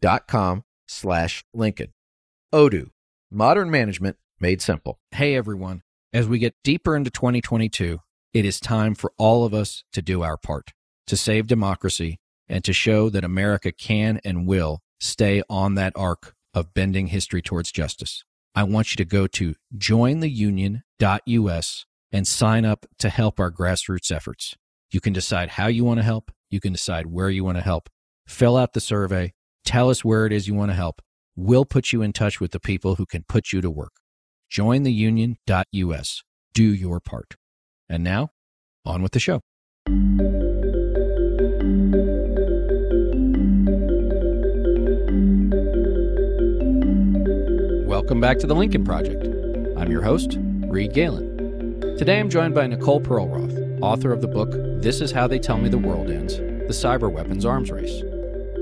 dot com slash Lincoln. Odoo, modern management made simple. Hey everyone, as we get deeper into 2022, it is time for all of us to do our part to save democracy and to show that America can and will stay on that arc of bending history towards justice. I want you to go to jointheunion.us and sign up to help our grassroots efforts. You can decide how you want to help. You can decide where you want to help. Fill out the survey. Tell us where it is you want to help. We'll put you in touch with the people who can put you to work. Join Jointheunion.us. Do your part. And now, on with the show. Welcome back to the Lincoln Project. I'm your host, Reed Galen. Today I'm joined by Nicole Perlroth, author of the book This Is How They Tell Me the World Ends The Cyber Weapons Arms Race.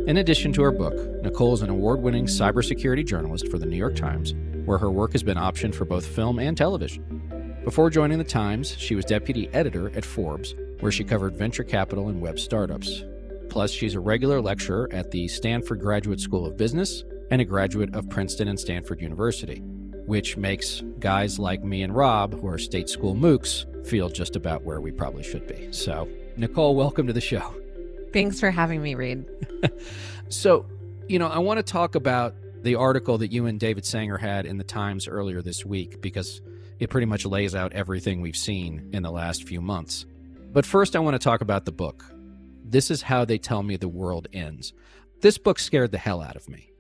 In addition to her book, Nicole is an award winning cybersecurity journalist for the New York Times, where her work has been optioned for both film and television. Before joining the Times, she was deputy editor at Forbes, where she covered venture capital and web startups. Plus, she's a regular lecturer at the Stanford Graduate School of Business and a graduate of Princeton and Stanford University, which makes guys like me and Rob, who are state school mooks, feel just about where we probably should be. So, Nicole, welcome to the show. Thanks for having me, Reed. so, you know, I want to talk about the article that you and David Sanger had in the Times earlier this week because it pretty much lays out everything we've seen in the last few months. But first, I want to talk about the book. This is how they tell me the world ends. This book scared the hell out of me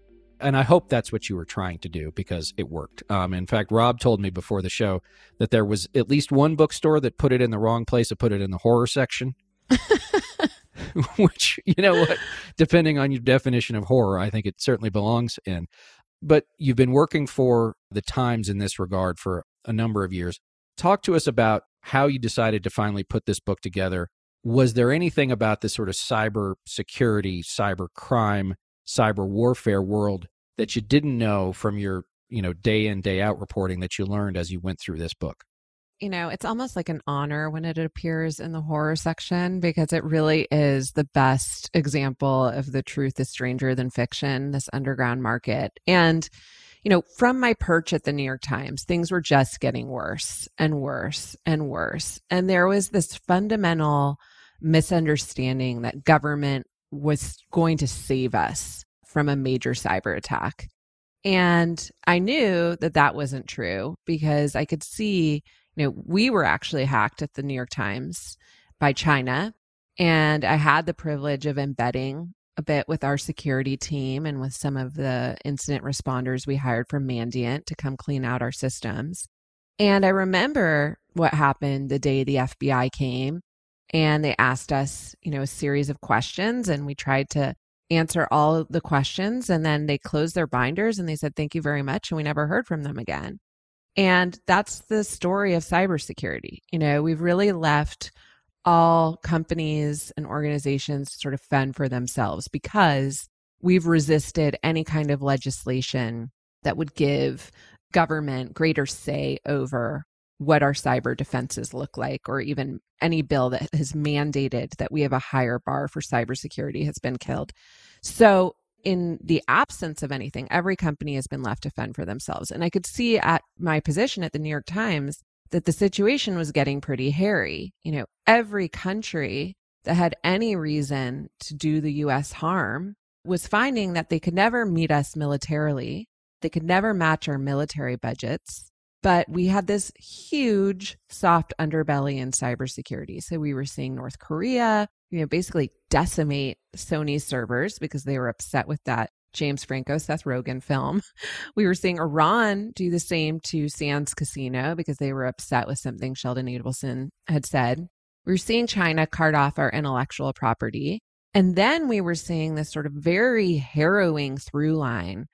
and I hope that's what you were trying to do because it worked. Um, in fact, Rob told me before the show that there was at least one bookstore that put it in the wrong place and put it in the horror section. Which, you know what, depending on your definition of horror, I think it certainly belongs in. But you've been working for the Times in this regard for a number of years. Talk to us about how you decided to finally put this book together. Was there anything about this sort of cyber security, cyber crime cyber warfare world that you didn't know from your you know day in day out reporting that you learned as you went through this book you know it's almost like an honor when it appears in the horror section because it really is the best example of the truth is stranger than fiction this underground market and you know from my perch at the new york times things were just getting worse and worse and worse and there was this fundamental misunderstanding that government was going to save us from a major cyber attack. And I knew that that wasn't true because I could see, you know, we were actually hacked at the New York Times by China. And I had the privilege of embedding a bit with our security team and with some of the incident responders we hired from Mandiant to come clean out our systems. And I remember what happened the day the FBI came and they asked us, you know, a series of questions and we tried to answer all the questions and then they closed their binders and they said thank you very much and we never heard from them again. And that's the story of cybersecurity. You know, we've really left all companies and organizations sort of fend for themselves because we've resisted any kind of legislation that would give government greater say over what our cyber defenses look like, or even any bill that has mandated that we have a higher bar for cybersecurity has been killed. So, in the absence of anything, every company has been left to fend for themselves. And I could see at my position at the New York Times that the situation was getting pretty hairy. You know, every country that had any reason to do the US harm was finding that they could never meet us militarily. They could never match our military budgets. But we had this huge soft underbelly in cybersecurity. So we were seeing North Korea, you know, basically decimate Sony servers because they were upset with that James Franco, Seth Rogen film. We were seeing Iran do the same to Sands Casino because they were upset with something Sheldon Adelson had said. We were seeing China cart off our intellectual property. And then we were seeing this sort of very harrowing through line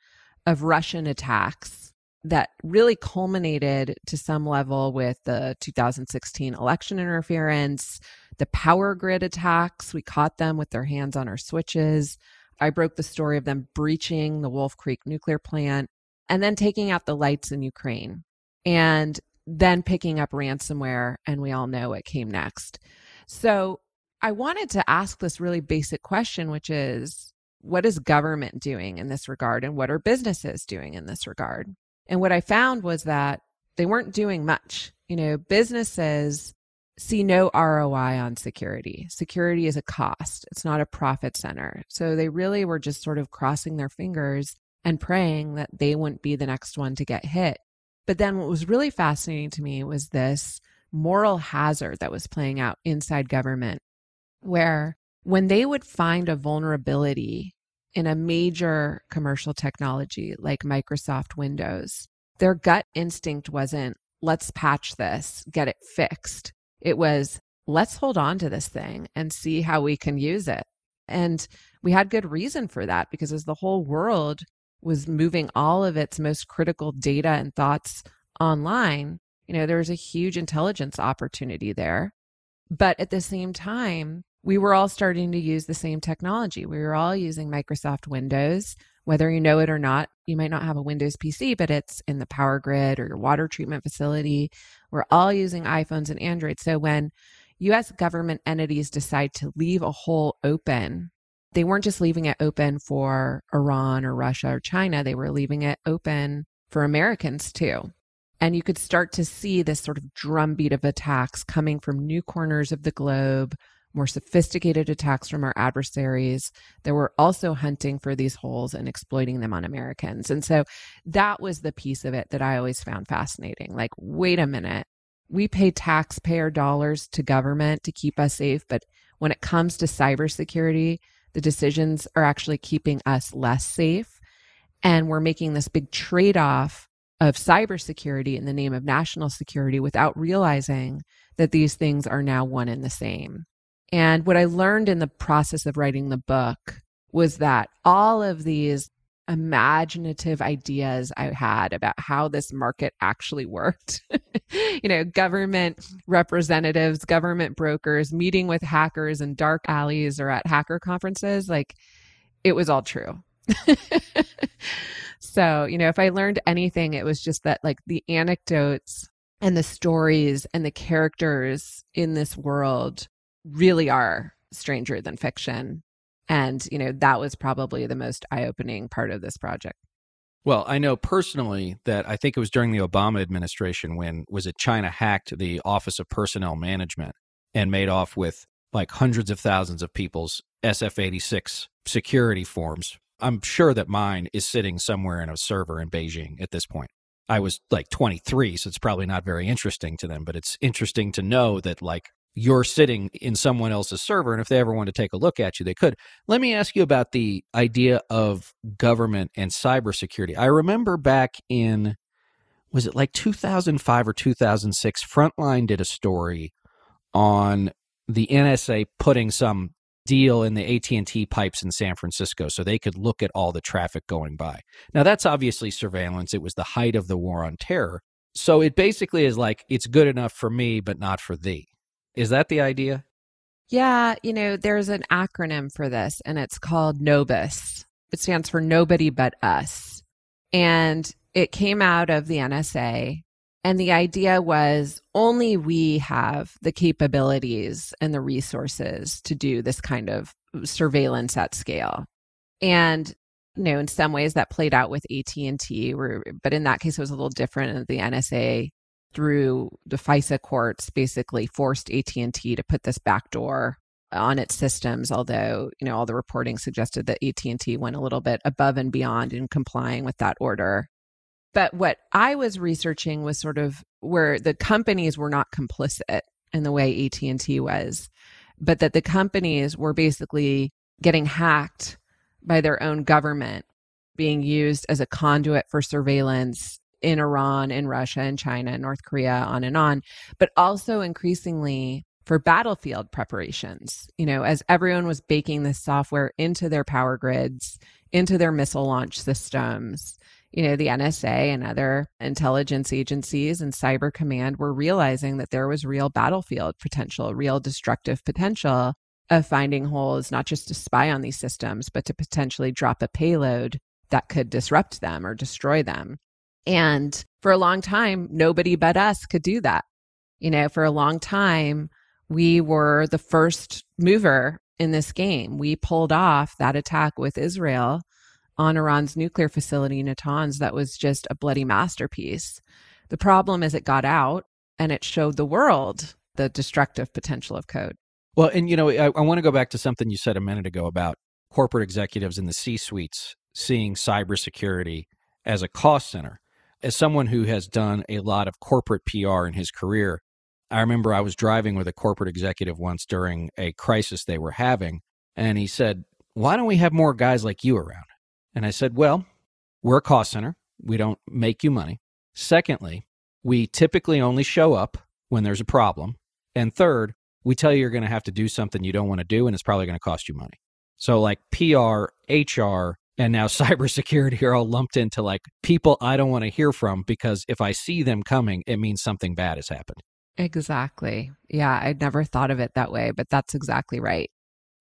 of Russian attacks that really culminated to some level with the 2016 election interference, the power grid attacks. We caught them with their hands on our switches. I broke the story of them breaching the Wolf Creek nuclear plant and then taking out the lights in Ukraine and then picking up ransomware. And we all know what came next. So I wanted to ask this really basic question, which is what is government doing in this regard? And what are businesses doing in this regard? And what I found was that they weren't doing much. You know, businesses see no ROI on security. Security is a cost, it's not a profit center. So they really were just sort of crossing their fingers and praying that they wouldn't be the next one to get hit. But then what was really fascinating to me was this moral hazard that was playing out inside government where when they would find a vulnerability in a major commercial technology like Microsoft Windows, their gut instinct wasn't, let's patch this, get it fixed. It was, let's hold on to this thing and see how we can use it. And we had good reason for that because as the whole world was moving all of its most critical data and thoughts online, you know, there was a huge intelligence opportunity there. But at the same time, we were all starting to use the same technology. We were all using Microsoft Windows. Whether you know it or not, you might not have a Windows PC, but it's in the power grid or your water treatment facility. We're all using iPhones and Android. So when US government entities decide to leave a hole open, they weren't just leaving it open for Iran or Russia or China, they were leaving it open for Americans too. And you could start to see this sort of drumbeat of attacks coming from new corners of the globe more sophisticated attacks from our adversaries that were also hunting for these holes and exploiting them on Americans. And so that was the piece of it that I always found fascinating. Like, wait a minute, we pay taxpayer dollars to government to keep us safe, but when it comes to cybersecurity, the decisions are actually keeping us less safe. And we're making this big trade off of cybersecurity in the name of national security without realizing that these things are now one and the same. And what I learned in the process of writing the book was that all of these imaginative ideas I had about how this market actually worked. you know, government representatives, government brokers meeting with hackers in dark alleys or at hacker conferences, like it was all true. so, you know, if I learned anything, it was just that like the anecdotes and the stories and the characters in this world really are stranger than fiction. And, you know, that was probably the most eye opening part of this project. Well, I know personally that I think it was during the Obama administration when was it China hacked the Office of Personnel Management and made off with like hundreds of thousands of people's SF86 security forms. I'm sure that mine is sitting somewhere in a server in Beijing at this point. I was like 23, so it's probably not very interesting to them, but it's interesting to know that like you're sitting in someone else's server and if they ever want to take a look at you they could let me ask you about the idea of government and cybersecurity i remember back in was it like 2005 or 2006 frontline did a story on the nsa putting some deal in the AT&T pipes in San Francisco so they could look at all the traffic going by. Now that's obviously surveillance. It was the height of the war on terror. So it basically is like it's good enough for me but not for thee. Is that the idea? Yeah, you know, there's an acronym for this and it's called NOBUS. It stands for Nobody But Us. And it came out of the NSA. And the idea was only we have the capabilities and the resources to do this kind of surveillance at scale. And you know, in some ways that played out with AT&T, but in that case, it was a little different. The NSA through the FISA courts basically forced AT&T to put this backdoor on its systems although you know all the reporting suggested that AT&T went a little bit above and beyond in complying with that order. But what I was researching was sort of where the companies were not complicit in the way AT&T was but that the companies were basically getting hacked by their own government being used as a conduit for surveillance in Iran, in Russia, in China, and North Korea, on and on, but also increasingly for battlefield preparations. You know, as everyone was baking this software into their power grids, into their missile launch systems, you know, the NSA and other intelligence agencies and cyber command were realizing that there was real battlefield potential, real destructive potential of finding holes, not just to spy on these systems, but to potentially drop a payload that could disrupt them or destroy them. And for a long time, nobody but us could do that. You know, for a long time, we were the first mover in this game. We pulled off that attack with Israel on Iran's nuclear facility, Natanz, that was just a bloody masterpiece. The problem is it got out and it showed the world the destructive potential of code. Well, and you know, I, I want to go back to something you said a minute ago about corporate executives in the C suites seeing cybersecurity as a cost center. As someone who has done a lot of corporate PR in his career, I remember I was driving with a corporate executive once during a crisis they were having, and he said, Why don't we have more guys like you around? And I said, Well, we're a cost center. We don't make you money. Secondly, we typically only show up when there's a problem. And third, we tell you you're going to have to do something you don't want to do, and it's probably going to cost you money. So, like PR, HR, and now cybersecurity are all lumped into like people I don't want to hear from because if I see them coming, it means something bad has happened. Exactly. Yeah, I'd never thought of it that way, but that's exactly right.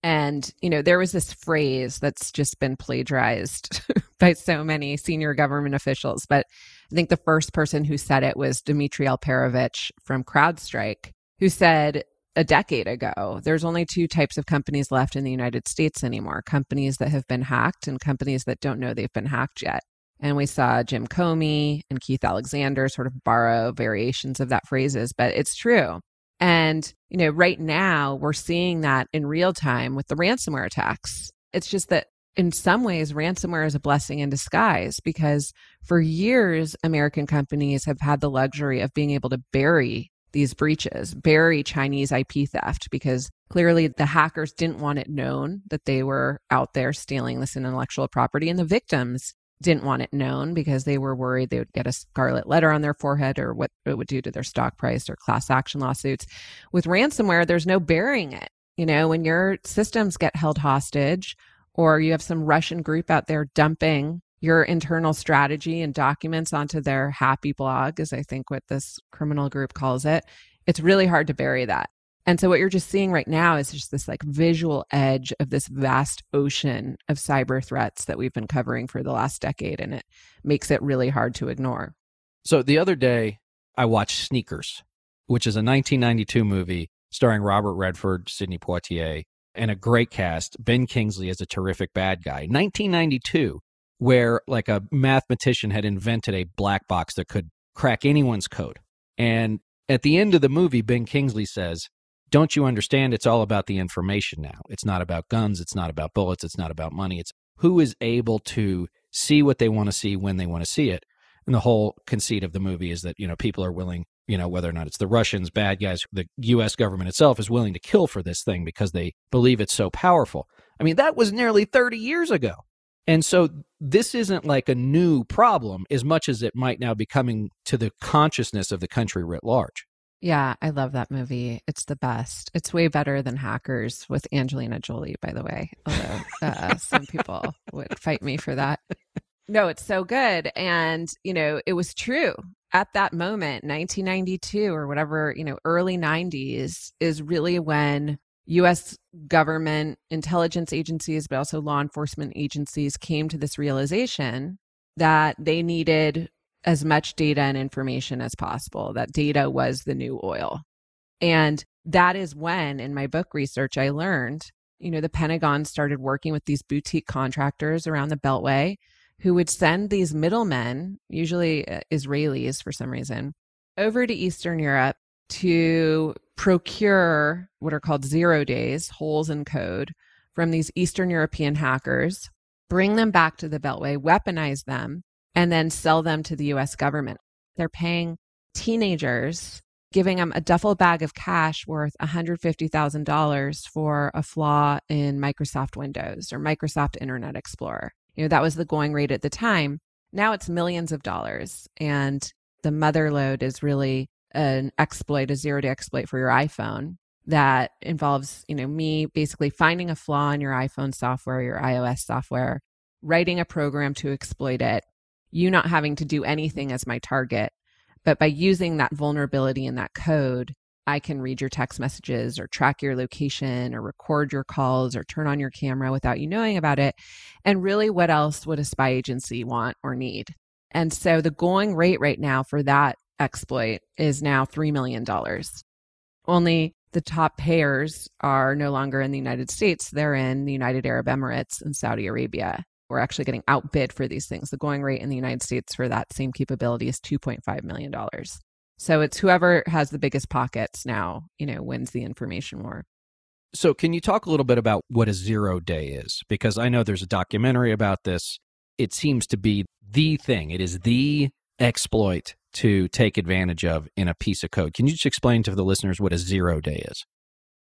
And, you know, there was this phrase that's just been plagiarized by so many senior government officials. But I think the first person who said it was Dmitri Alperovitch from CrowdStrike, who said a decade ago, there's only two types of companies left in the United States anymore companies that have been hacked and companies that don't know they've been hacked yet. And we saw Jim Comey and Keith Alexander sort of borrow variations of that phrases, but it's true. And, you know, right now we're seeing that in real time with the ransomware attacks. It's just that in some ways, ransomware is a blessing in disguise because for years, American companies have had the luxury of being able to bury these breaches, bury Chinese IP theft, because clearly the hackers didn't want it known that they were out there stealing this intellectual property. And the victims didn't want it known because they were worried they would get a scarlet letter on their forehead or what it would do to their stock price or class action lawsuits. With ransomware, there's no burying it. You know, when your systems get held hostage or you have some Russian group out there dumping your internal strategy and documents onto their happy blog, as I think what this criminal group calls it, it's really hard to bury that. And so what you're just seeing right now is just this like visual edge of this vast ocean of cyber threats that we've been covering for the last decade. And it makes it really hard to ignore. So the other day, I watched Sneakers, which is a 1992 movie starring Robert Redford, Sidney Poitier, and a great cast. Ben Kingsley is a terrific bad guy. 1992, where like a mathematician had invented a black box that could crack anyone's code. And at the end of the movie, Ben Kingsley says, don't you understand it's all about the information now? It's not about guns, it's not about bullets, it's not about money. It's who is able to see what they want to see when they want to see it. And the whole conceit of the movie is that, you know, people are willing, you know, whether or not it's the Russians, bad guys, the US government itself is willing to kill for this thing because they believe it's so powerful. I mean, that was nearly 30 years ago. And so this isn't like a new problem as much as it might now be coming to the consciousness of the country writ large. Yeah, I love that movie. It's the best. It's way better than Hackers with Angelina Jolie, by the way. Although uh, some people would fight me for that. No, it's so good. And, you know, it was true at that moment, 1992 or whatever, you know, early 90s is really when US government intelligence agencies, but also law enforcement agencies came to this realization that they needed as much data and information as possible. That data was the new oil. And that is when, in my book research, I learned, you know, the Pentagon started working with these boutique contractors around the Beltway who would send these middlemen, usually uh, Israelis for some reason, over to Eastern Europe to procure what are called zero days, holes in code from these Eastern European hackers, bring them back to the Beltway, weaponize them, and then sell them to the US government. They're paying teenagers, giving them a duffel bag of cash worth $150,000 for a flaw in Microsoft Windows or Microsoft Internet Explorer. You know, that was the going rate at the time. Now it's millions of dollars. And the mother lode is really an exploit, a zero day exploit for your iPhone. that involves, you know, me basically finding a flaw in your iPhone software, your iOS software, writing a program to exploit it, you not having to do anything as my target. But by using that vulnerability in that code, I can read your text messages or track your location or record your calls or turn on your camera without you knowing about it. And really, what else would a spy agency want or need? And so the going rate right now for that exploit is now $3 million. Only the top payers are no longer in the United States, they're in the United Arab Emirates and Saudi Arabia. We're actually getting outbid for these things. The going rate in the United States for that same capability is $2.5 million. So it's whoever has the biggest pockets now, you know, wins the information war. So, can you talk a little bit about what a zero day is? Because I know there's a documentary about this. It seems to be the thing, it is the exploit to take advantage of in a piece of code. Can you just explain to the listeners what a zero day is?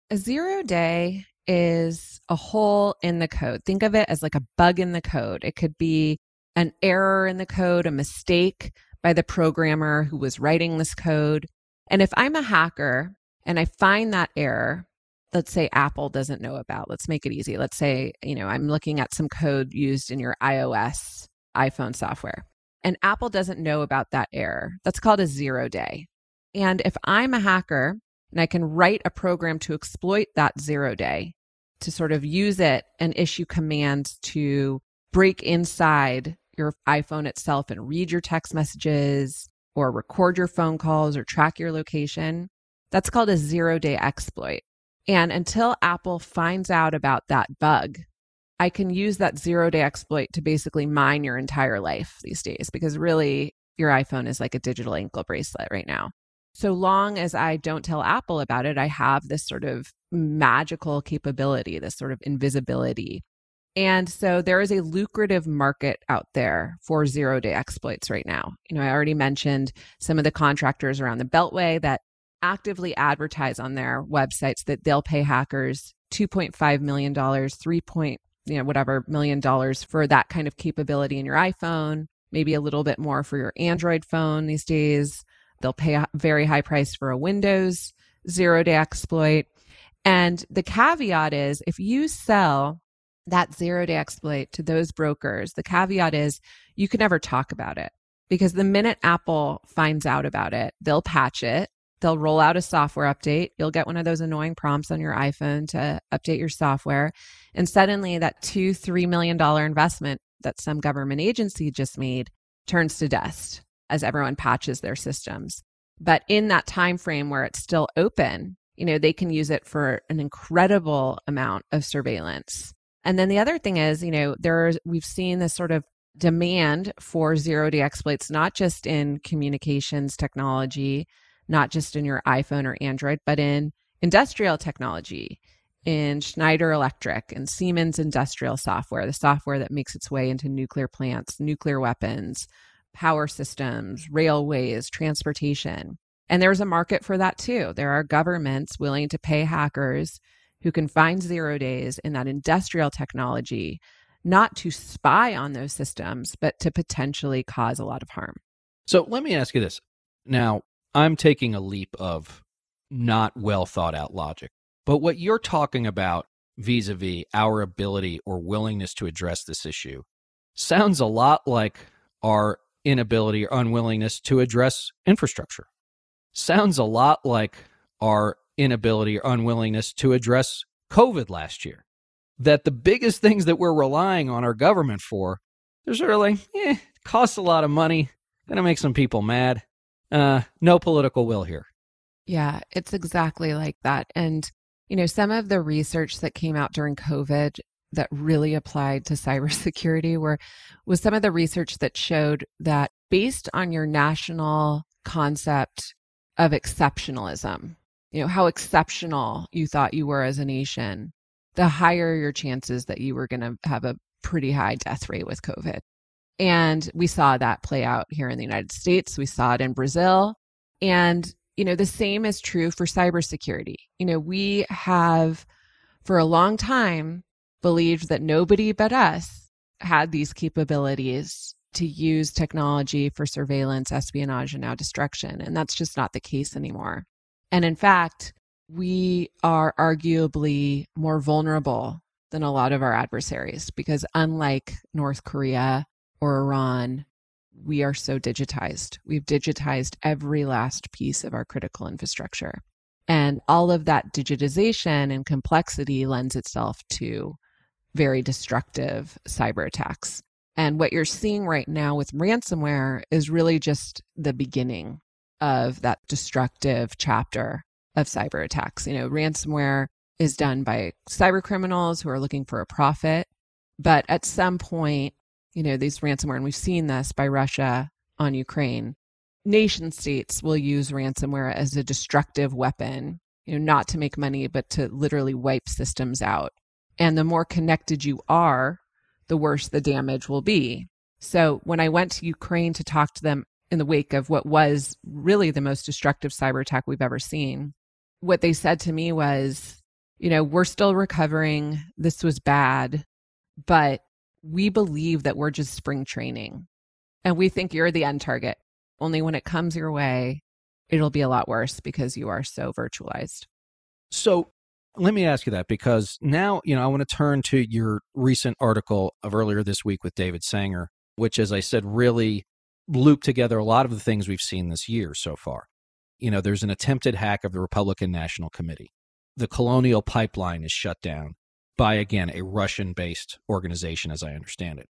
A zero day is a hole in the code. Think of it as like a bug in the code. It could be an error in the code, a mistake by the programmer who was writing this code. And if I'm a hacker and I find that error, let's say Apple doesn't know about, let's make it easy. Let's say, you know, I'm looking at some code used in your iOS iPhone software and Apple doesn't know about that error. That's called a zero day. And if I'm a hacker and I can write a program to exploit that zero day, to sort of use it and issue commands to break inside your iPhone itself and read your text messages or record your phone calls or track your location, that's called a zero day exploit. And until Apple finds out about that bug, I can use that zero day exploit to basically mine your entire life these days because really your iPhone is like a digital ankle bracelet right now. So long as I don't tell Apple about it, I have this sort of magical capability, this sort of invisibility. And so there is a lucrative market out there for zero day exploits right now. You know, I already mentioned some of the contractors around the Beltway that actively advertise on their websites that they'll pay hackers $2.5 million, 3 you know, whatever million dollars for that kind of capability in your iPhone, maybe a little bit more for your Android phone these days. They'll pay a very high price for a Windows zero day exploit. And the caveat is if you sell that zero day exploit to those brokers, the caveat is you can never talk about it because the minute Apple finds out about it, they'll patch it They'll roll out a software update. You'll get one of those annoying prompts on your iPhone to update your software. And suddenly that two, $3 million investment that some government agency just made turns to dust as everyone patches their systems. But in that time frame where it's still open, you know, they can use it for an incredible amount of surveillance. And then the other thing is, you know, there's we've seen this sort of demand for zero day exploits, not just in communications technology, not just in your iPhone or Android, but in industrial technology, in Schneider Electric and Siemens industrial software, the software that makes its way into nuclear plants, nuclear weapons, power systems, railways, transportation. And there's a market for that too. There are governments willing to pay hackers who can find zero days in that industrial technology, not to spy on those systems, but to potentially cause a lot of harm. So let me ask you this. Now, I'm taking a leap of not well thought out logic. But what you're talking about vis a vis our ability or willingness to address this issue sounds a lot like our inability or unwillingness to address infrastructure. Sounds a lot like our inability or unwillingness to address COVID last year. That the biggest things that we're relying on our government for, they're sort of like, eh, costs a lot of money, gonna make some people mad uh, no political will here. Yeah, it's exactly like that. And, you know, some of the research that came out during COVID that really applied to cybersecurity were was some of the research that showed that based on your national concept of exceptionalism, you know, how exceptional you thought you were as a nation, the higher your chances that you were going to have a pretty high death rate with COVID. And we saw that play out here in the United States. We saw it in Brazil. And, you know, the same is true for cybersecurity. You know, we have for a long time believed that nobody but us had these capabilities to use technology for surveillance, espionage, and now destruction. And that's just not the case anymore. And in fact, we are arguably more vulnerable than a lot of our adversaries because unlike North Korea or Iran, we are so digitized. We've digitized every last piece of our critical infrastructure. And all of that digitization and complexity lends itself to very destructive cyber attacks. And what you're seeing right now with ransomware is really just the beginning of that destructive chapter of cyber attacks. You know, ransomware is done by cyber criminals who are looking for a profit. But at some point, you know, these ransomware, and we've seen this by Russia on Ukraine, nation states will use ransomware as a destructive weapon, you know, not to make money, but to literally wipe systems out. And the more connected you are, the worse the damage will be. So when I went to Ukraine to talk to them in the wake of what was really the most destructive cyber attack we've ever seen, what they said to me was, you know, we're still recovering. This was bad, but we believe that we're just spring training and we think you're the end target. Only when it comes your way, it'll be a lot worse because you are so virtualized. So let me ask you that because now, you know, I want to turn to your recent article of earlier this week with David Sanger, which, as I said, really looped together a lot of the things we've seen this year so far. You know, there's an attempted hack of the Republican National Committee. The Colonial Pipeline is shut down by, again, a Russian based organization, as I understand it.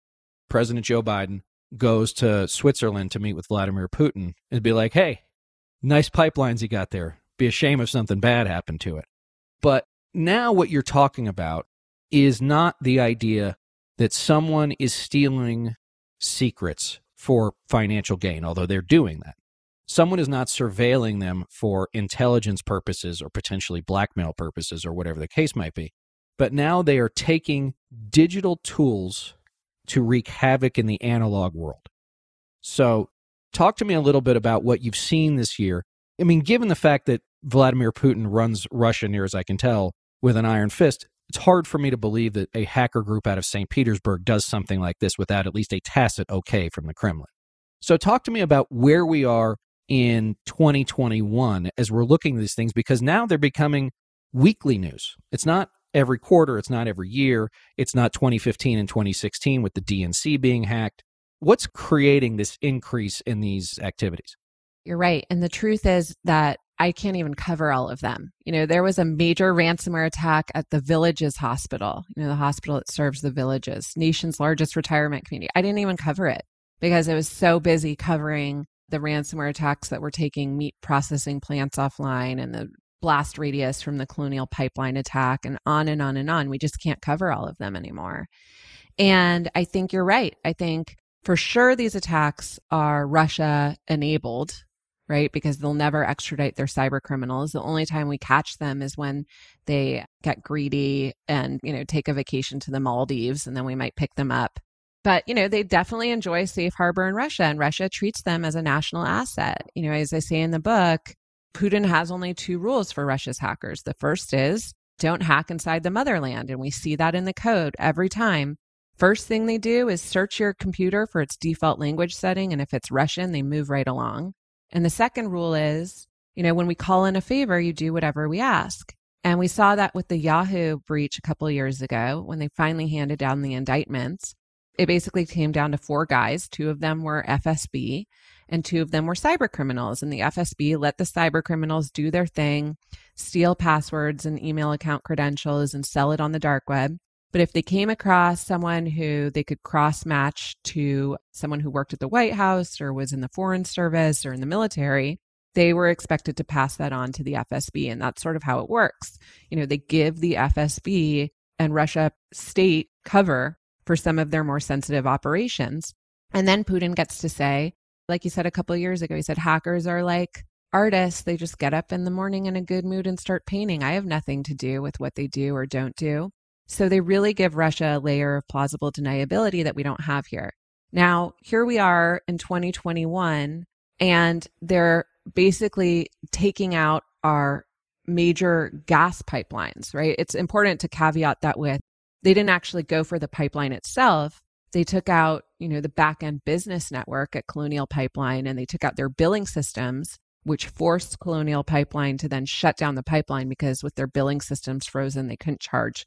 President Joe Biden goes to Switzerland to meet with Vladimir Putin and be like, hey, nice pipelines you got there. Be a shame if something bad happened to it. But now what you're talking about is not the idea that someone is stealing secrets for financial gain, although they're doing that. Someone is not surveilling them for intelligence purposes or potentially blackmail purposes or whatever the case might be. But now they are taking digital tools to wreak havoc in the analog world. So, talk to me a little bit about what you've seen this year. I mean, given the fact that Vladimir Putin runs Russia, near as I can tell, with an iron fist, it's hard for me to believe that a hacker group out of St. Petersburg does something like this without at least a tacit okay from the Kremlin. So, talk to me about where we are in 2021 as we're looking at these things because now they're becoming weekly news. It's not every quarter, it's not every year, it's not 2015 and 2016 with the DNC being hacked. What's creating this increase in these activities? You're right. And the truth is that I can't even cover all of them. You know, there was a major ransomware attack at the Villages Hospital, you know, the hospital that serves the villages, nation's largest retirement community. I didn't even cover it because I was so busy covering the ransomware attacks that were taking meat processing plants offline and the blast radius from the colonial pipeline attack and on and on and on. We just can't cover all of them anymore. And I think you're right. I think for sure these attacks are Russia enabled right? Because they'll never extradite their cyber criminals. The only time we catch them is when they get greedy and, you know, take a vacation to the Maldives and then we might pick them up. But, you know, they definitely enjoy safe harbor in Russia and Russia treats them as a national asset. You know, as I say in the book, Putin has only two rules for Russia's hackers. The first is don't hack inside the motherland. And we see that in the code every time. First thing they do is search your computer for its default language setting. And if it's Russian, they move right along. And the second rule is, you know, when we call in a favor, you do whatever we ask. And we saw that with the Yahoo breach a couple years ago when they finally handed down the indictments. It basically came down to four guys. Two of them were FSB and two of them were cyber criminals. And the FSB let the cyber criminals do their thing, steal passwords and email account credentials and sell it on the dark web. But if they came across someone who they could cross match to someone who worked at the White House or was in the Foreign Service or in the military, they were expected to pass that on to the FSB. And that's sort of how it works. You know, they give the FSB and Russia state cover for some of their more sensitive operations. And then Putin gets to say, like you said a couple years ago, he said hackers are like artists. They just get up in the morning in a good mood and start painting. I have nothing to do with what they do or don't do. So they really give Russia a layer of plausible deniability that we don't have here. Now, here we are in 2021, and they're basically taking out our major gas pipelines, right? It's important to caveat that with they didn't actually go for the pipeline itself. They took out, you know, the back end business network at Colonial Pipeline and they took out their billing systems which forced Colonial Pipeline to then shut down the pipeline because with their billing systems frozen, they couldn't charge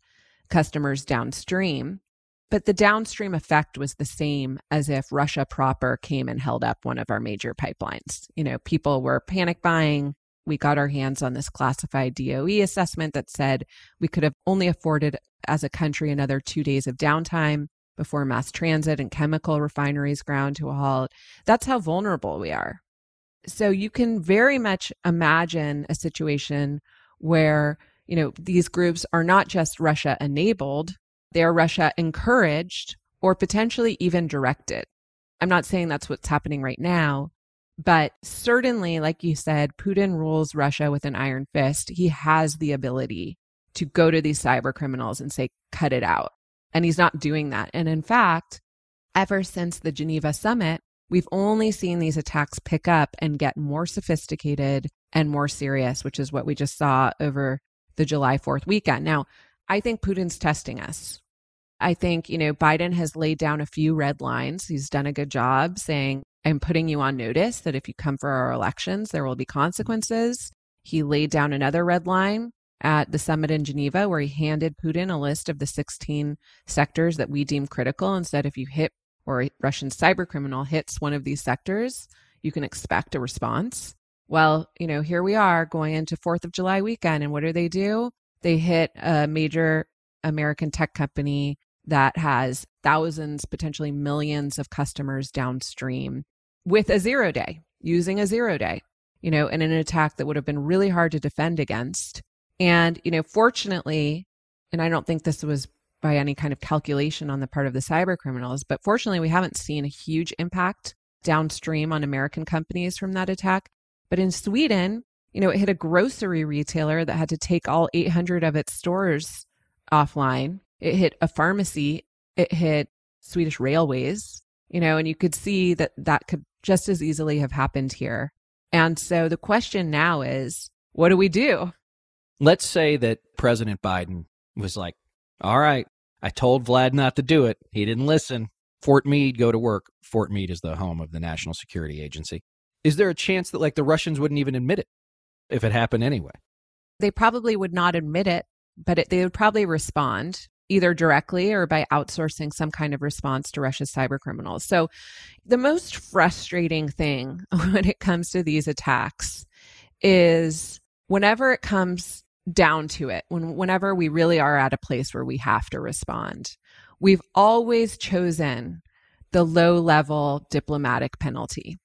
customers downstream. But the downstream effect was the same as if Russia proper came and held up one of our major pipelines. You know, people were panic buying. We got our hands on this classified DOE assessment that said we could have only afforded as a country another two days of downtime before mass transit and chemical refineries ground to a halt. That's how vulnerable we are. So you can very much imagine a situation where, you know, these groups are not just Russia enabled, they're Russia encouraged or potentially even directed. I'm not saying that's what's happening right now, but certainly, like you said, Putin rules Russia with an iron fist. He has the ability to go to these cyber criminals and say, cut it out. And he's not doing that. And in fact, ever since the Geneva summit, we've only seen these attacks pick up and get more sophisticated and more serious, which is what we just saw over the July 4th weekend. Now, I think Putin's testing us. I think, you know, Biden has laid down a few red lines. He's done a good job saying, I'm putting you on notice that if you come for our elections, there will be consequences. He laid down another red line at the summit in Geneva where he handed Putin a list of the 16 sectors that we deem critical and said if you hit or a Russian cyber criminal hits one of these sectors, you can expect a response. Well, you know, here we are going into 4th of July weekend and what do they do? They hit a major American tech company that has thousands, potentially millions of customers downstream with a zero day, using a zero day, you know, in an attack that would have been really hard to defend against. And, you know, fortunately, and I don't think this was by any kind of calculation on the part of the cyber criminals, but fortunately, we haven't seen a huge impact downstream on American companies from that attack. But in Sweden, you know, it hit a grocery retailer that had to take all 800 of its stores offline. It hit a pharmacy. It hit Swedish railways, you know, and you could see that that could just as easily have happened here. And so the question now is, what do we do? Let's say that President Biden was like, all right, I told Vlad not to do it. He didn't listen. Fort Meade, go to work. Fort Meade is the home of the National Security Agency. Is there a chance that like the Russians wouldn't even admit it? if it happened anyway? They probably would not admit it, but it, they would probably respond either directly or by outsourcing some kind of response to Russia's cyber criminals. So, the most frustrating thing when it comes to these attacks is whenever it comes down to it, when whenever we really are at a place where we have to respond, we've always chosen the low level diplomatic penalty.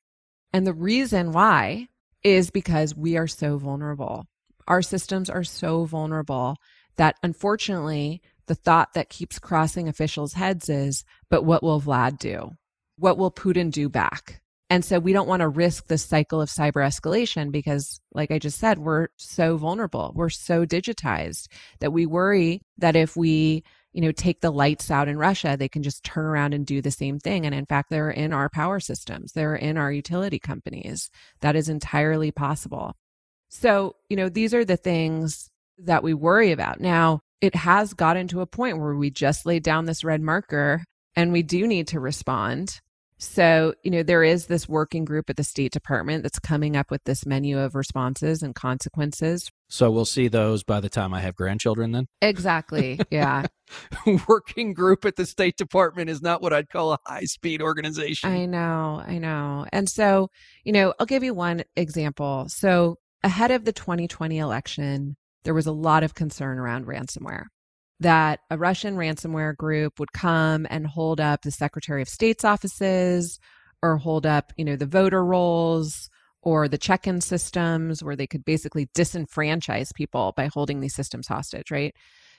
And the reason why is because we are so vulnerable. Our systems are so vulnerable that unfortunately, the thought that keeps crossing officials' heads is, but what will Vlad do? What will Putin do back? And so we don't want to risk this cycle of cyber escalation because, like I just said, we're so vulnerable. We're so digitized that we worry that if we you know, take the lights out in Russia, they can just turn around and do the same thing. And in fact, they're in our power systems, they're in our utility companies. That is entirely possible. So, you know, these are the things that we worry about. Now, it has gotten to a point where we just laid down this red marker and we do need to respond. So, you know, there is this working group at the State Department that's coming up with this menu of responses and consequences. So we'll see those by the time I have grandchildren then? Exactly. Yeah. working group at the State Department is not what I'd call a high speed organization. I know. I know. And so, you know, I'll give you one example. So, ahead of the 2020 election, there was a lot of concern around ransomware that a Russian ransomware group would come and hold up the Secretary of State's offices or hold up, you know, the voter rolls or the check-in systems where they could basically disenfranchise people by holding these systems hostage, right?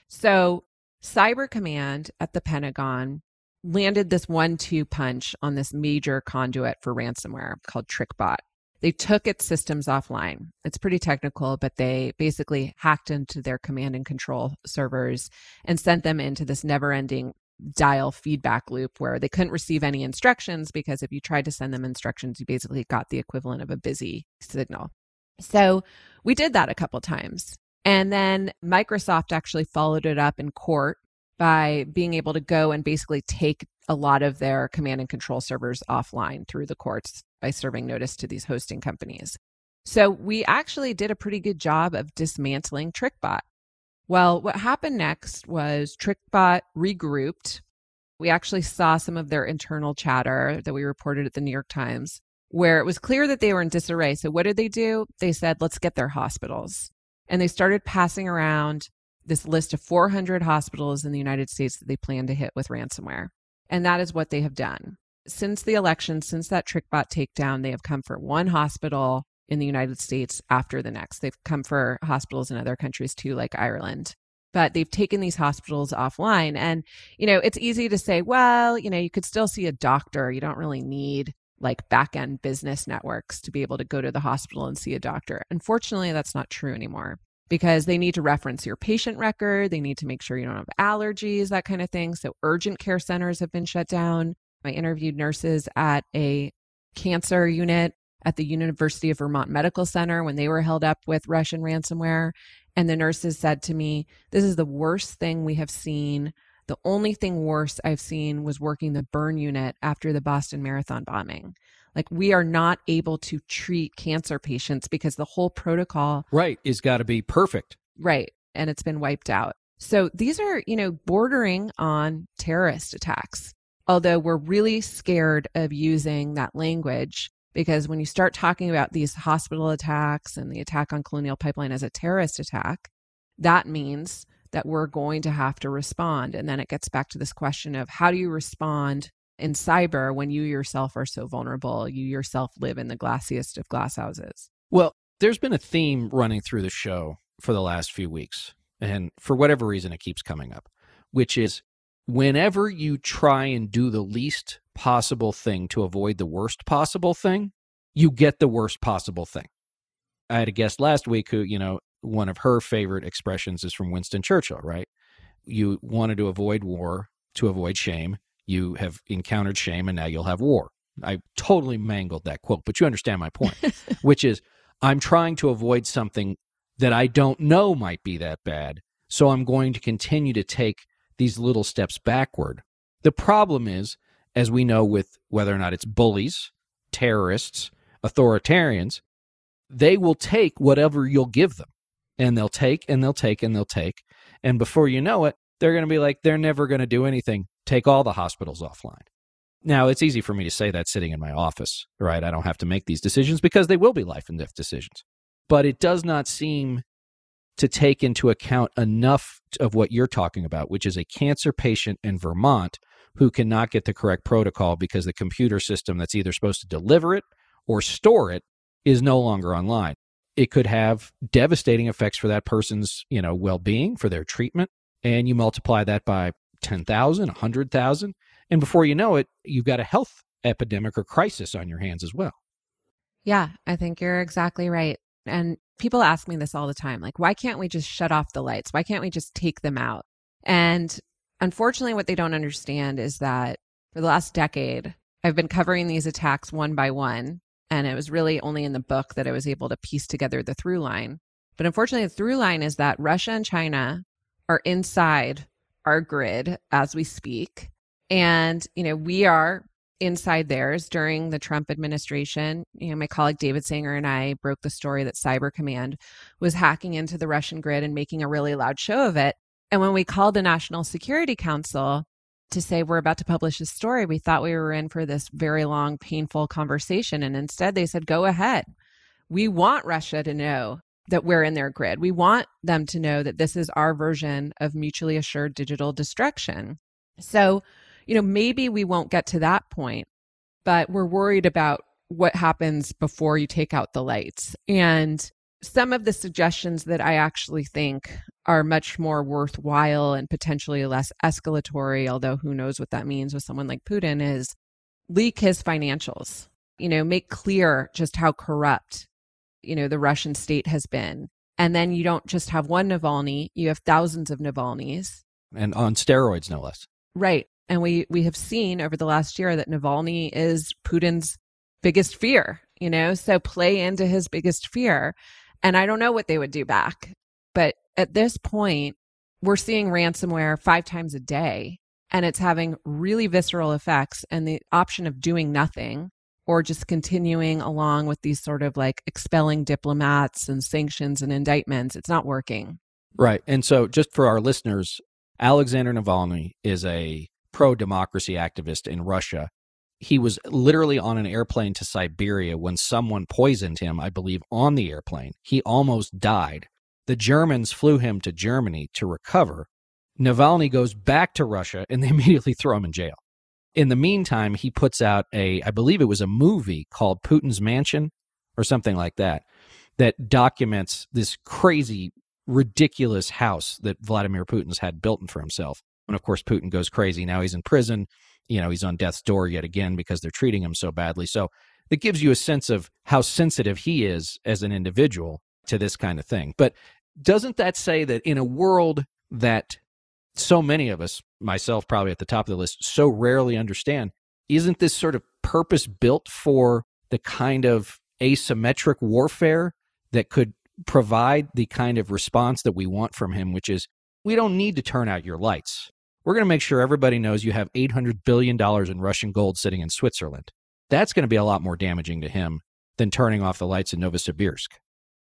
So, Cyber Command at the Pentagon landed this one-two punch on this major conduit for ransomware called TrickBot they took its systems offline. It's pretty technical, but they basically hacked into their command and control servers and sent them into this never ending dial feedback loop where they couldn't receive any instructions because if you tried to send them instructions, you basically got the equivalent of a busy signal. So we did that a couple times. And then Microsoft actually followed it up in court by being able to go and basically take a lot of their command and control servers offline through the courts by serving notice to these hosting companies. So we actually did a pretty good job of dismantling TrickBot. Well, what happened next was TrickBot regrouped. We actually saw some of their internal chatter that we reported at the New York Times where it was clear that they were in disarray. So what did they do? They said, let's get their hospitals. And they started passing around this list of 400 hospitals in the United States that they plan to hit with ransomware. And that is what they have done. Since the election, since that TrickBot takedown, they have come for one hospital in the United States after the next. They've come for hospitals in other countries too, like Ireland. But they've taken these hospitals offline. And, you know, it's easy to say, well, you know, you could still see a doctor. You don't really need like back end business networks to be able to go to the hospital and see a doctor. Unfortunately, that's not true anymore because they need to reference your patient record. They need to make sure you don't have allergies, that kind of thing. So, urgent care centers have been shut down. I interviewed nurses at a cancer unit at the University of Vermont Medical Center when they were held up with Russian ransomware. And the nurses said to me, This is the worst thing we have seen the only thing worse I've seen was working the burn unit after the Boston Marathon bombing. Like we are not able to treat cancer patients because the whole protocol right is got to be perfect. Right, and it's been wiped out. So these are, you know, bordering on terrorist attacks. Although we're really scared of using that language because when you start talking about these hospital attacks and the attack on Colonial Pipeline as a terrorist attack, that means that we're going to have to respond. And then it gets back to this question of how do you respond in cyber when you yourself are so vulnerable? You yourself live in the glassiest of glass houses. Well, there's been a theme running through the show for the last few weeks. And for whatever reason, it keeps coming up, which is whenever you try and do the least possible thing to avoid the worst possible thing, you get the worst possible thing. I had a guest last week who, you know, one of her favorite expressions is from Winston Churchill, right? You wanted to avoid war to avoid shame. You have encountered shame and now you'll have war. I totally mangled that quote, but you understand my point, which is I'm trying to avoid something that I don't know might be that bad. So I'm going to continue to take these little steps backward. The problem is, as we know with whether or not it's bullies, terrorists, authoritarians, they will take whatever you'll give them and they'll take and they'll take and they'll take. And before you know it, they're going to be like, they're never going to do anything. Take all the hospitals offline. Now, it's easy for me to say that sitting in my office, right? I don't have to make these decisions because they will be life and death decisions. But it does not seem to take into account enough of what you're talking about, which is a cancer patient in Vermont who cannot get the correct protocol because the computer system that's either supposed to deliver it or store it is no longer online it could have devastating effects for that person's, you know, well-being, for their treatment, and you multiply that by 10,000, 100,000, and before you know it, you've got a health epidemic or crisis on your hands as well. Yeah, I think you're exactly right. And people ask me this all the time like, why can't we just shut off the lights? Why can't we just take them out? And unfortunately, what they don't understand is that for the last decade, I've been covering these attacks one by one and it was really only in the book that I was able to piece together the through line. But unfortunately, the through line is that Russia and China are inside our grid as we speak. And, you know, we are inside theirs during the Trump administration. You know, my colleague David Sanger and I broke the story that Cyber Command was hacking into the Russian grid and making a really loud show of it. And when we called the National Security Council to say we're about to publish a story, we thought we were in for this very long, painful conversation. And instead, they said, go ahead. We want Russia to know that we're in their grid. We want them to know that this is our version of mutually assured digital destruction. So, you know, maybe we won't get to that point, but we're worried about what happens before you take out the lights. And some of the suggestions that I actually think are much more worthwhile and potentially less escalatory, although who knows what that means with someone like Putin, is leak his financials. You know, make clear just how corrupt, you know, the Russian state has been. And then you don't just have one Navalny, you have thousands of Navalny's. And on steroids, no less. Right. And we we have seen over the last year that Navalny is Putin's biggest fear, you know, so play into his biggest fear. And I don't know what they would do back. But at this point, we're seeing ransomware five times a day and it's having really visceral effects. And the option of doing nothing or just continuing along with these sort of like expelling diplomats and sanctions and indictments. It's not working. Right. And so, just for our listeners, Alexander Navalny is a pro democracy activist in Russia. He was literally on an airplane to Siberia when someone poisoned him, I believe, on the airplane. He almost died. The Germans flew him to Germany to recover. Navalny goes back to Russia and they immediately throw him in jail. In the meantime, he puts out a, I believe it was a movie called Putin's Mansion or something like that, that documents this crazy, ridiculous house that Vladimir Putin's had built for himself. And of course, Putin goes crazy. Now he's in prison. You know, he's on death's door yet again because they're treating him so badly. So it gives you a sense of how sensitive he is as an individual to this kind of thing. But doesn't that say that in a world that so many of us, myself probably at the top of the list, so rarely understand. Isn't this sort of purpose built for the kind of asymmetric warfare that could provide the kind of response that we want from him, which is we don't need to turn out your lights. We're going to make sure everybody knows you have $800 billion in Russian gold sitting in Switzerland. That's going to be a lot more damaging to him than turning off the lights in Novosibirsk.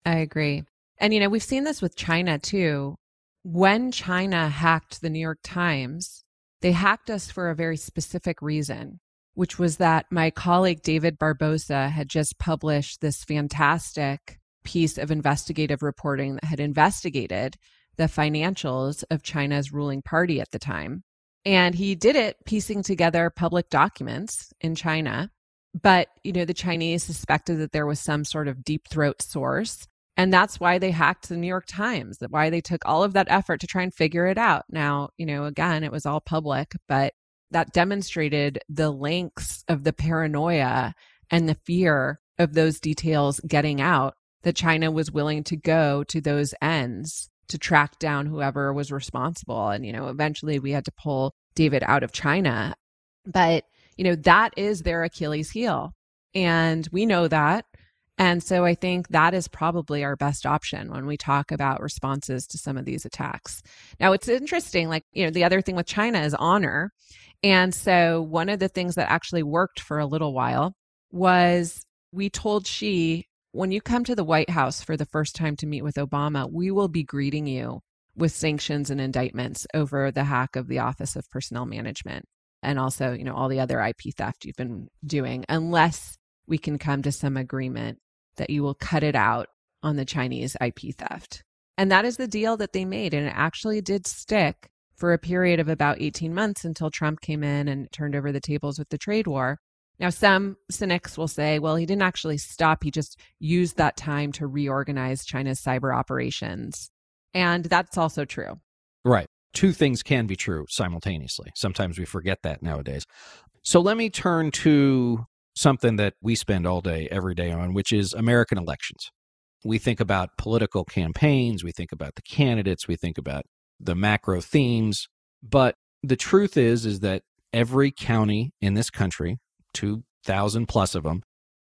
I agree. And, you know, we've seen this with China too when China hacked the New York Times, they hacked us for a very specific reason, which was that my colleague David Barboza had just published this fantastic piece of investigative reporting that had investigated the financials of China's ruling party at the time. And he did it piecing together public documents in China. But, you know, the Chinese suspected that there was some sort of deep throat source and that's why they hacked the New York Times, that why they took all of that effort to try and figure it out. Now, you know, again, it was all public, but that demonstrated the lengths of the paranoia and the fear of those details getting out that China was willing to go to those ends to track down whoever was responsible. And, you know, eventually we had to pull David out of China. But, you know, that is their Achilles heel. And we know that. And so I think that is probably our best option when we talk about responses to some of these attacks. Now, it's interesting, like, you know, the other thing with China is honor. And so one of the things that actually worked for a little while was we told Xi, when you come to the White House for the first time to meet with Obama, we will be greeting you with sanctions and indictments over the hack of the Office of Personnel Management and also, you know, all the other IP theft you've been doing, unless we can come to some agreement that you will cut it out on the Chinese IP theft. And that is the deal that they made. And it actually did stick for a period of about 18 months until Trump came in and turned over the tables with the trade war. Now, some cynics will say, well, he didn't actually stop. He just used that time to reorganize China's cyber operations. And that's also true. Right. Two things can be true simultaneously. Sometimes we forget that nowadays. So let me turn to something that we spend all day, every day on, which is American elections. We think about political campaigns, we think about the candidates, we think about the macro themes, but the truth is is that every county in this country, 2000 plus of them,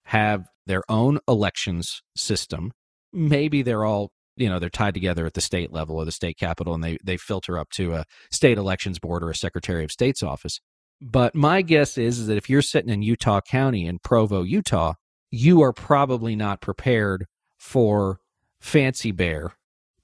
have their own elections system. Maybe they're all you know they're tied together at the state level or the state capital and they they filter up to a state elections board or a secretary of state's office but my guess is, is that if you're sitting in Utah County in Provo, Utah, you are probably not prepared for Fancy Bear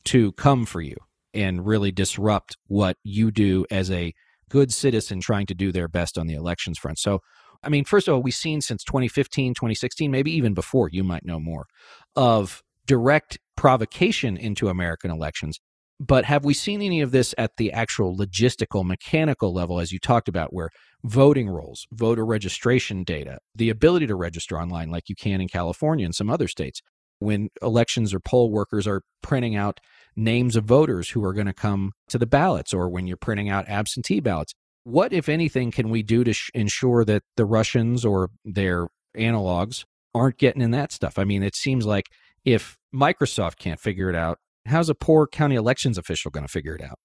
to come for you and really disrupt what you do as a good citizen trying to do their best on the elections front. So, I mean, first of all, we've seen since 2015, 2016, maybe even before, you might know more, of direct provocation into American elections but have we seen any of this at the actual logistical, mechanical level, as you talked about, where voting rolls, voter registration data, the ability to register online like you can in California and some other states, when elections or poll workers are printing out names of voters who are going to come to the ballots, or when you're printing out absentee ballots? What, if anything, can we do to sh- ensure that the Russians or their analogs aren't getting in that stuff? I mean, it seems like if Microsoft can't figure it out, how's a poor county elections official going to figure it out?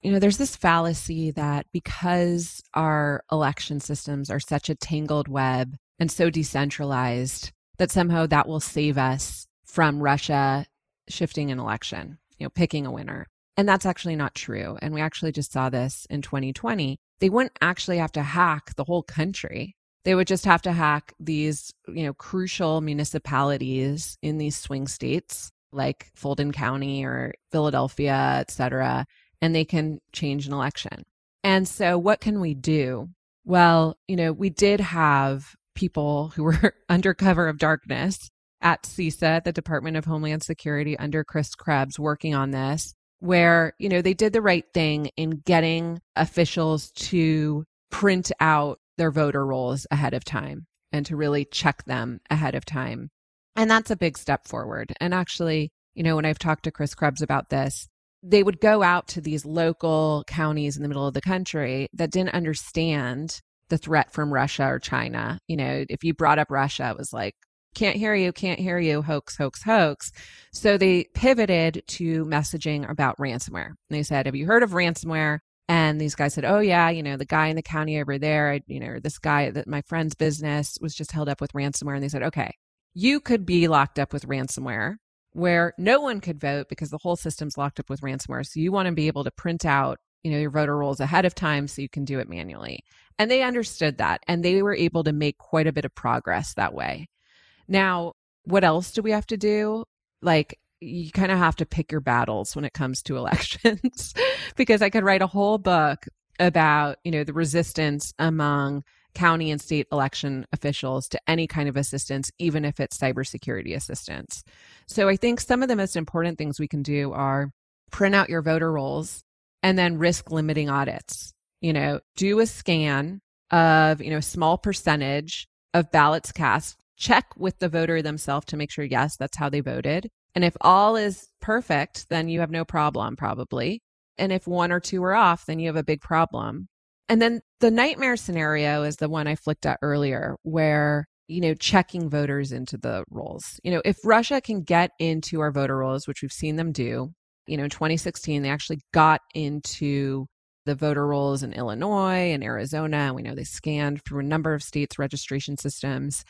You know, there's this fallacy that because our election systems are such a tangled web and so decentralized, that somehow that will save us from Russia shifting an election, you know, picking a winner. And that's actually not true. And we actually just saw this in 2020. They wouldn't actually have to hack the whole country. They would just have to hack these, you know, crucial municipalities in these swing states like Fulton County or Philadelphia, et cetera, and they can change an election. And so what can we do? Well, you know, we did have people who were under cover of darkness at CISA, the Department of Homeland Security under Chris Krebs working on this, where, you know, they did the right thing in getting officials to print out their voter rolls ahead of time and to really check them ahead of time. And that's a big step forward. And actually, you know, when I've talked to Chris Krebs about this, they would go out to these local counties in the middle of the country that didn't understand the threat from Russia or China. You know, if you brought up Russia, it was like, can't hear you, can't hear you, hoax, hoax, hoax. So they pivoted to messaging about ransomware. And they said, Have you heard of ransomware? And these guys said, Oh, yeah, you know, the guy in the county over there, you know, this guy that my friend's business was just held up with ransomware. And they said, Okay, you could be locked up with ransomware where no one could vote because the whole system's locked up with ransomware. So you want to be able to print out, you know, your voter rolls ahead of time so you can do it manually. And they understood that and they were able to make quite a bit of progress that way. Now, what else do we have to do? Like, you kind of have to pick your battles when it comes to elections because I could write a whole book about, you know, the resistance among county and state election officials to any kind of assistance, even if it's cybersecurity assistance. So I think some of the most important things we can do are print out your voter rolls and then risk limiting audits. You know, do a scan of, you know, a small percentage of ballots cast check with the voter themselves to make sure, yes, that's how they voted. And if all is perfect, then you have no problem, probably. And if one or two are off, then you have a big problem. And then the nightmare scenario is the one I flicked at earlier, where, you know, checking voters into the rolls. You know, if Russia can get into our voter rolls, which we've seen them do, you know, in 2016, they actually got into the voter rolls in Illinois and Arizona. We know they scanned through a number of states' registration systems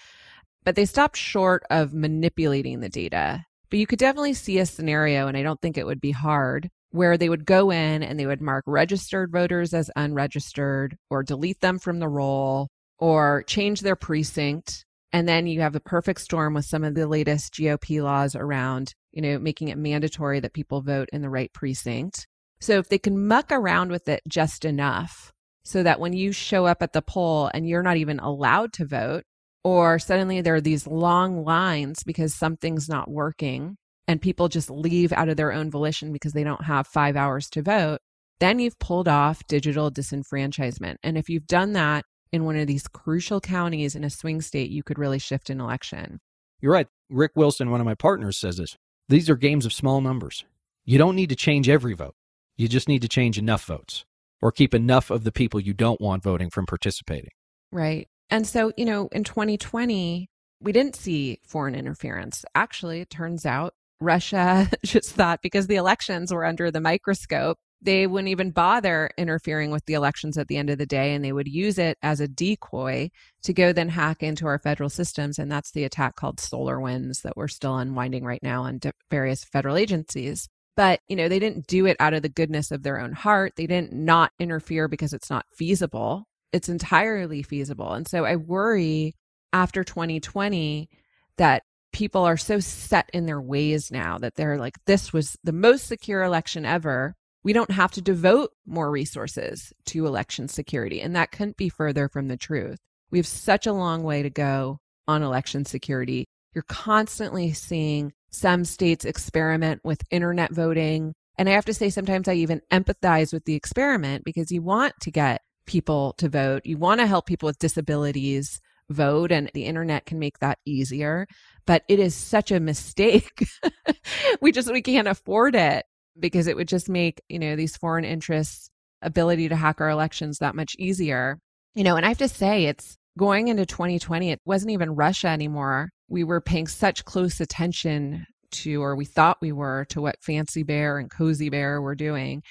but they stopped short of manipulating the data. But you could definitely see a scenario, and I don't think it would be hard, where they would go in and they would mark registered voters as unregistered or delete them from the roll or change their precinct. And then you have a perfect storm with some of the latest GOP laws around, you know, making it mandatory that people vote in the right precinct. So if they can muck around with it just enough so that when you show up at the poll and you're not even allowed to vote, or suddenly there are these long lines because something's not working and people just leave out of their own volition because they don't have five hours to vote, then you've pulled off digital disenfranchisement. And if you've done that in one of these crucial counties in a swing state, you could really shift an election. You're right. Rick Wilson, one of my partners, says this. These are games of small numbers. You don't need to change every vote. You just need to change enough votes or keep enough of the people you don't want voting from participating. Right. And so, you know, in 2020, we didn't see foreign interference. Actually, it turns out Russia just thought because the elections were under the microscope, they wouldn't even bother interfering with the elections at the end of the day. And they would use it as a decoy to go then hack into our federal systems. And that's the attack called SolarWinds that we're still unwinding right now on various federal agencies. But, you know, they didn't do it out of the goodness of their own heart. They didn't not interfere because it's not feasible it's entirely feasible. And so I worry after 2020 that people are so set in their ways now that they're like, this was the most secure election ever. We don't have to devote more resources to election security. And that couldn't be further from the truth. We have such a long way to go on election security. You're constantly seeing some states experiment with internet voting. And I have to say, sometimes I even empathize with the experiment because you want to get people to vote. You want to help people with disabilities vote, and the internet can make that easier. But it is such a mistake. we just we can't afford it because it would just make you know these foreign interests ability to hack our elections that much easier. You know, and I have to say, it's going into 2020. It wasn't even Russia anymore. We were paying such close attention to, or we thought we were, to what Fancy Bear and Cozy Bear were doing.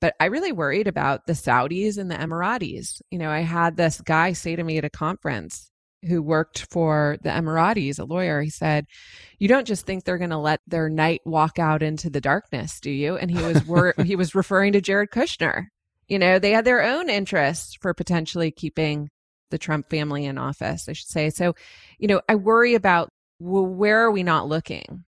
But I really worried about the Saudis and the Emiratis. You know, I had this guy say to me at a conference who worked for the Emiratis, a lawyer, he said, "You don't just think they're going to let their knight walk out into the darkness, do you?" And he was wor- he was referring to Jared Kushner. You know, they had their own interests for potentially keeping the Trump family in office, I should say. So, you know, I worry about well, where are we not looking?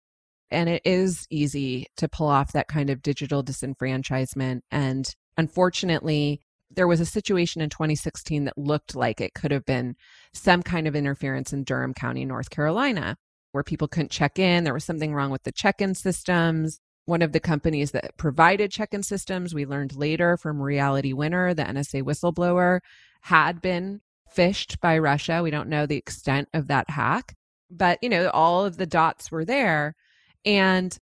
And it is easy to pull off that kind of digital disenfranchisement. And unfortunately, there was a situation in 2016 that looked like it could have been some kind of interference in Durham County, North Carolina, where people couldn't check in. There was something wrong with the check in systems. One of the companies that provided check in systems, we learned later from Reality Winner, the NSA whistleblower, had been phished by Russia. We don't know the extent of that hack, but you know, all of the dots were there. And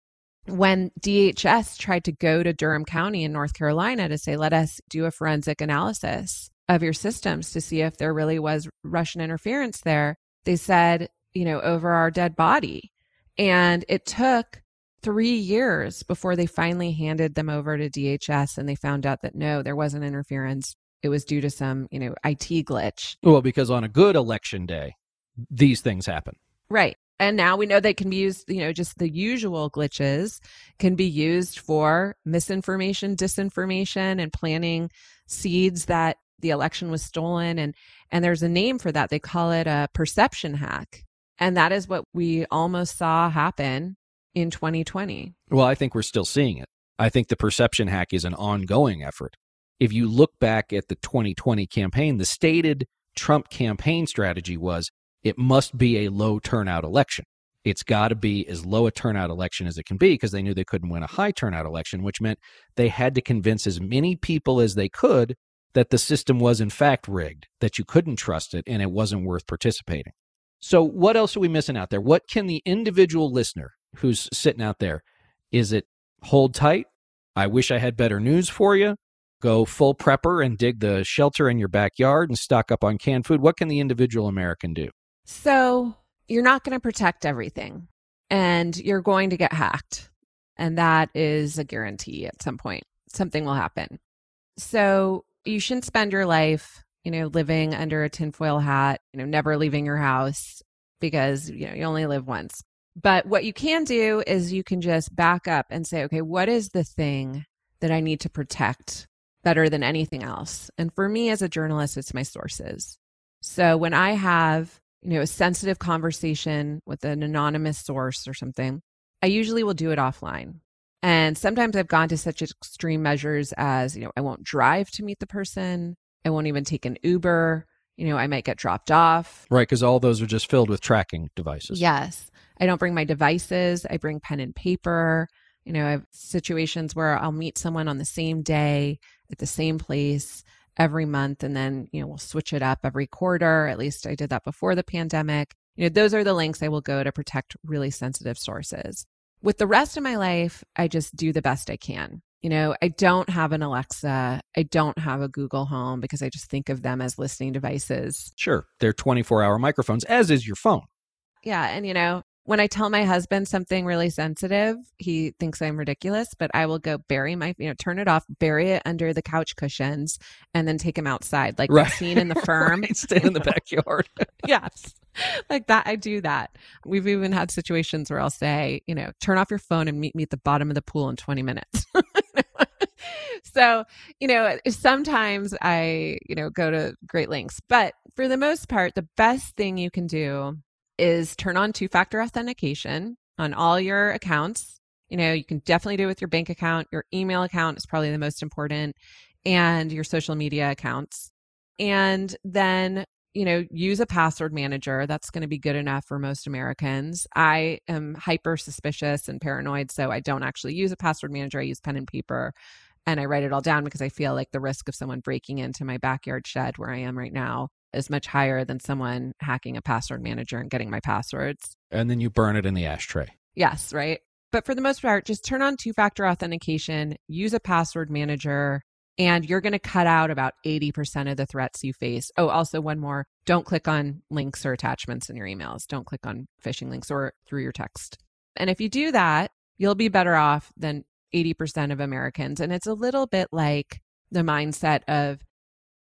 when DHS tried to go to Durham County in North Carolina to say, let us do a forensic analysis of your systems to see if there really was Russian interference there, they said, you know, over our dead body. And it took three years before they finally handed them over to DHS and they found out that no, there wasn't interference. It was due to some, you know, IT glitch. Well, because on a good election day, these things happen. Right. And now we know they can be used, you know, just the usual glitches can be used for misinformation, disinformation, and planting seeds that the election was stolen. And and there's a name for that. They call it a perception hack. And that is what we almost saw happen in 2020. Well, I think we're still seeing it. I think the perception hack is an ongoing effort. If you look back at the 2020 campaign, the stated Trump campaign strategy was it must be a low turnout election. It's got to be as low a turnout election as it can be because they knew they couldn't win a high turnout election, which meant they had to convince as many people as they could that the system was in fact rigged, that you couldn't trust it, and it wasn't worth participating. So, what else are we missing out there? What can the individual listener who's sitting out there, is it hold tight? I wish I had better news for you. Go full prepper and dig the shelter in your backyard and stock up on canned food. What can the individual American do? So you're not going to protect everything and you're going to get hacked. And that is a guarantee at some point. Something will happen. So you shouldn't spend your life, you know, living under a tinfoil hat, you know, never leaving your house because, you know, you only live once. But what you can do is you can just back up and say, okay, what is the thing that I need to protect better than anything else? And for me as a journalist, it's my sources. So when I have you know, a sensitive conversation with an anonymous source or something, I usually will do it offline. And sometimes I've gone to such extreme measures as, you know, I won't drive to meet the person. I won't even take an Uber. You know, I might get dropped off. Right. Because all those are just filled with tracking devices. Yes. I don't bring my devices. I bring pen and paper. You know, I have situations where I'll meet someone on the same day at the same place every month and then, you know, we'll switch it up every quarter. At least I did that before the pandemic. You know, those are the links I will go to protect really sensitive sources. With the rest of my life, I just do the best I can. You know, I don't have an Alexa. I don't have a Google Home because I just think of them as listening devices. Sure. They're 24 hour microphones, as is your phone. Yeah. And, you know, when I tell my husband something really sensitive, he thinks I'm ridiculous, but I will go bury my, you know, turn it off, bury it under the couch cushions, and then take him outside, like right. scene in the firm. right. Stay in the backyard. yes. Like that, I do that. We've even had situations where I'll say, you know, turn off your phone and meet me at the bottom of the pool in 20 minutes. so, you know, sometimes I, you know, go to great lengths, but for the most part, the best thing you can do is turn on two factor authentication on all your accounts. You know, you can definitely do it with your bank account. Your email account is probably the most important, and your social media accounts. And then, you know, use a password manager. That's going to be good enough for most Americans. I am hyper suspicious and paranoid, so I don't actually use a password manager. I use pen and paper and I write it all down because I feel like the risk of someone breaking into my backyard shed where I am right now is much higher than someone hacking a password manager and getting my passwords. And then you burn it in the ashtray. Yes, right. But for the most part, just turn on two factor authentication, use a password manager, and you're going to cut out about 80% of the threats you face. Oh, also, one more don't click on links or attachments in your emails. Don't click on phishing links or through your text. And if you do that, you'll be better off than 80% of Americans. And it's a little bit like the mindset of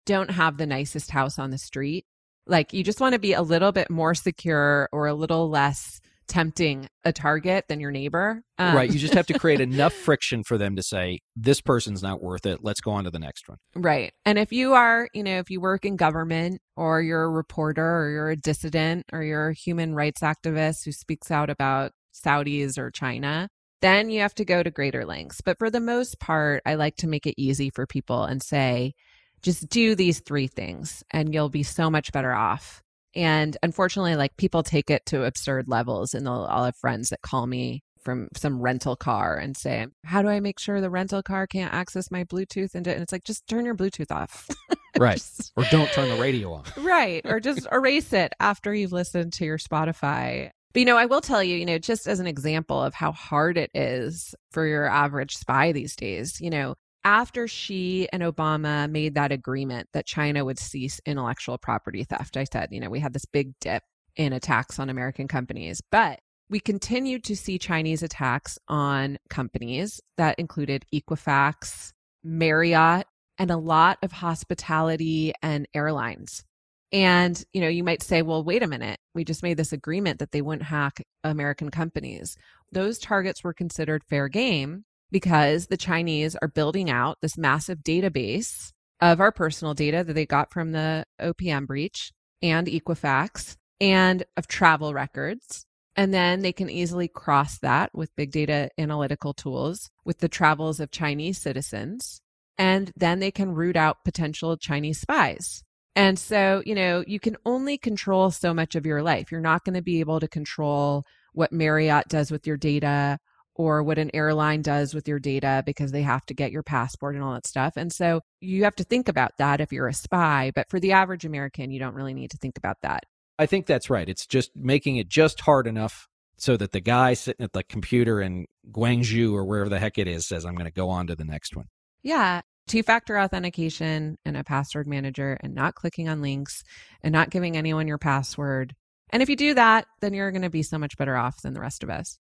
don't have the nicest house on the street. Like you just want to be a little bit more secure or a little less tempting a target than your neighbor. Um, right. You just have to create enough friction for them to say, this person's not worth it. Let's go on to the next one. Right. And if you are, you know, if you work in government or you're a reporter or you're a dissident or you're a human rights activist who speaks out about Saudis or China, then you have to go to greater lengths. But for the most part, I like to make it easy for people and say, just do these three things and you'll be so much better off. And unfortunately, like people take it to absurd levels. And I'll have friends that call me from some rental car and say, How do I make sure the rental car can't access my Bluetooth? And it's like, just turn your Bluetooth off. right. just, or don't turn the radio on. right. Or just erase it after you've listened to your Spotify. But, you know, I will tell you, you know, just as an example of how hard it is for your average spy these days, you know, after Xi and Obama made that agreement that China would cease intellectual property theft, I said, you know, we had this big dip in attacks on American companies, but we continued to see Chinese attacks on companies that included Equifax, Marriott, and a lot of hospitality and airlines. And, you know, you might say, well, wait a minute. We just made this agreement that they wouldn't hack American companies. Those targets were considered fair game because the Chinese are building out this massive database of our personal data that they got from the OPM breach and Equifax and of travel records. And then they can easily cross that with big data analytical tools with the travels of Chinese citizens. And then they can root out potential Chinese spies. And so, you know, you can only control so much of your life. You're not going to be able to control what Marriott does with your data or what an airline does with your data because they have to get your passport and all that stuff. And so you have to think about that if you're a spy. But for the average American, you don't really need to think about that. I think that's right. It's just making it just hard enough so that the guy sitting at the computer in Guangzhou or wherever the heck it is says, I'm going to go on to the next one. Yeah. Two factor authentication and a password manager and not clicking on links and not giving anyone your password. And if you do that, then you're going to be so much better off than the rest of us.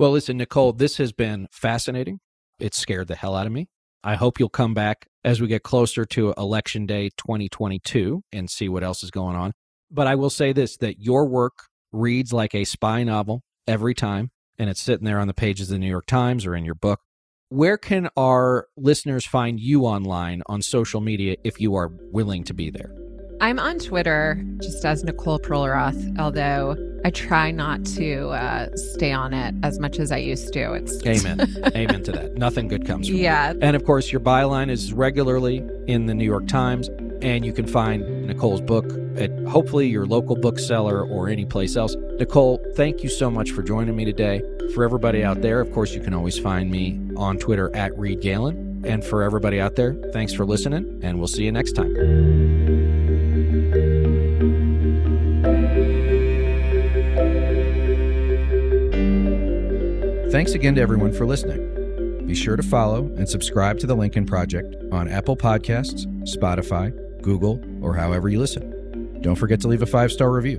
Well, listen, Nicole, this has been fascinating. It scared the hell out of me. I hope you'll come back as we get closer to election day 2022 and see what else is going on. But I will say this that your work reads like a spy novel every time, and it's sitting there on the pages of the New York Times or in your book. Where can our listeners find you online on social media if you are willing to be there? I'm on Twitter just as Nicole Perlroth, although I try not to uh, stay on it as much as I used to. It's amen, amen to that. Nothing good comes from yeah. It. And of course, your byline is regularly in the New York Times, and you can find Nicole's book at hopefully your local bookseller or any place else. Nicole, thank you so much for joining me today. For everybody out there, of course, you can always find me on Twitter at Reed Galen. And for everybody out there, thanks for listening, and we'll see you next time. Thanks again to everyone for listening. Be sure to follow and subscribe to the Lincoln Project on Apple Podcasts, Spotify, Google, or however you listen. Don't forget to leave a five star review.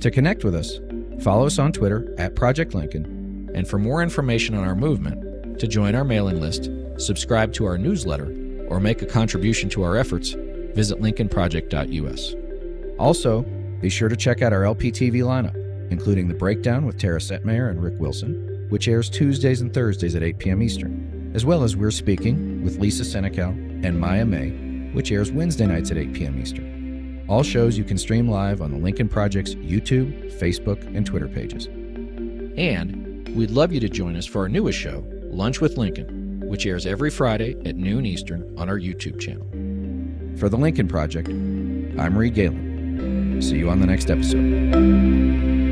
To connect with us, follow us on Twitter at Project Lincoln. And for more information on our movement, to join our mailing list, subscribe to our newsletter, or make a contribution to our efforts, visit lincolnproject.us. Also, be sure to check out our LPTV lineup, including The Breakdown with Tara Setmayer and Rick Wilson which airs Tuesdays and Thursdays at 8 p.m. Eastern, as well as We're Speaking with Lisa Senecal and Maya May, which airs Wednesday nights at 8 p.m. Eastern. All shows you can stream live on the Lincoln Project's YouTube, Facebook, and Twitter pages. And we'd love you to join us for our newest show, Lunch with Lincoln, which airs every Friday at noon Eastern on our YouTube channel. For the Lincoln Project, I'm Reed Galen. See you on the next episode.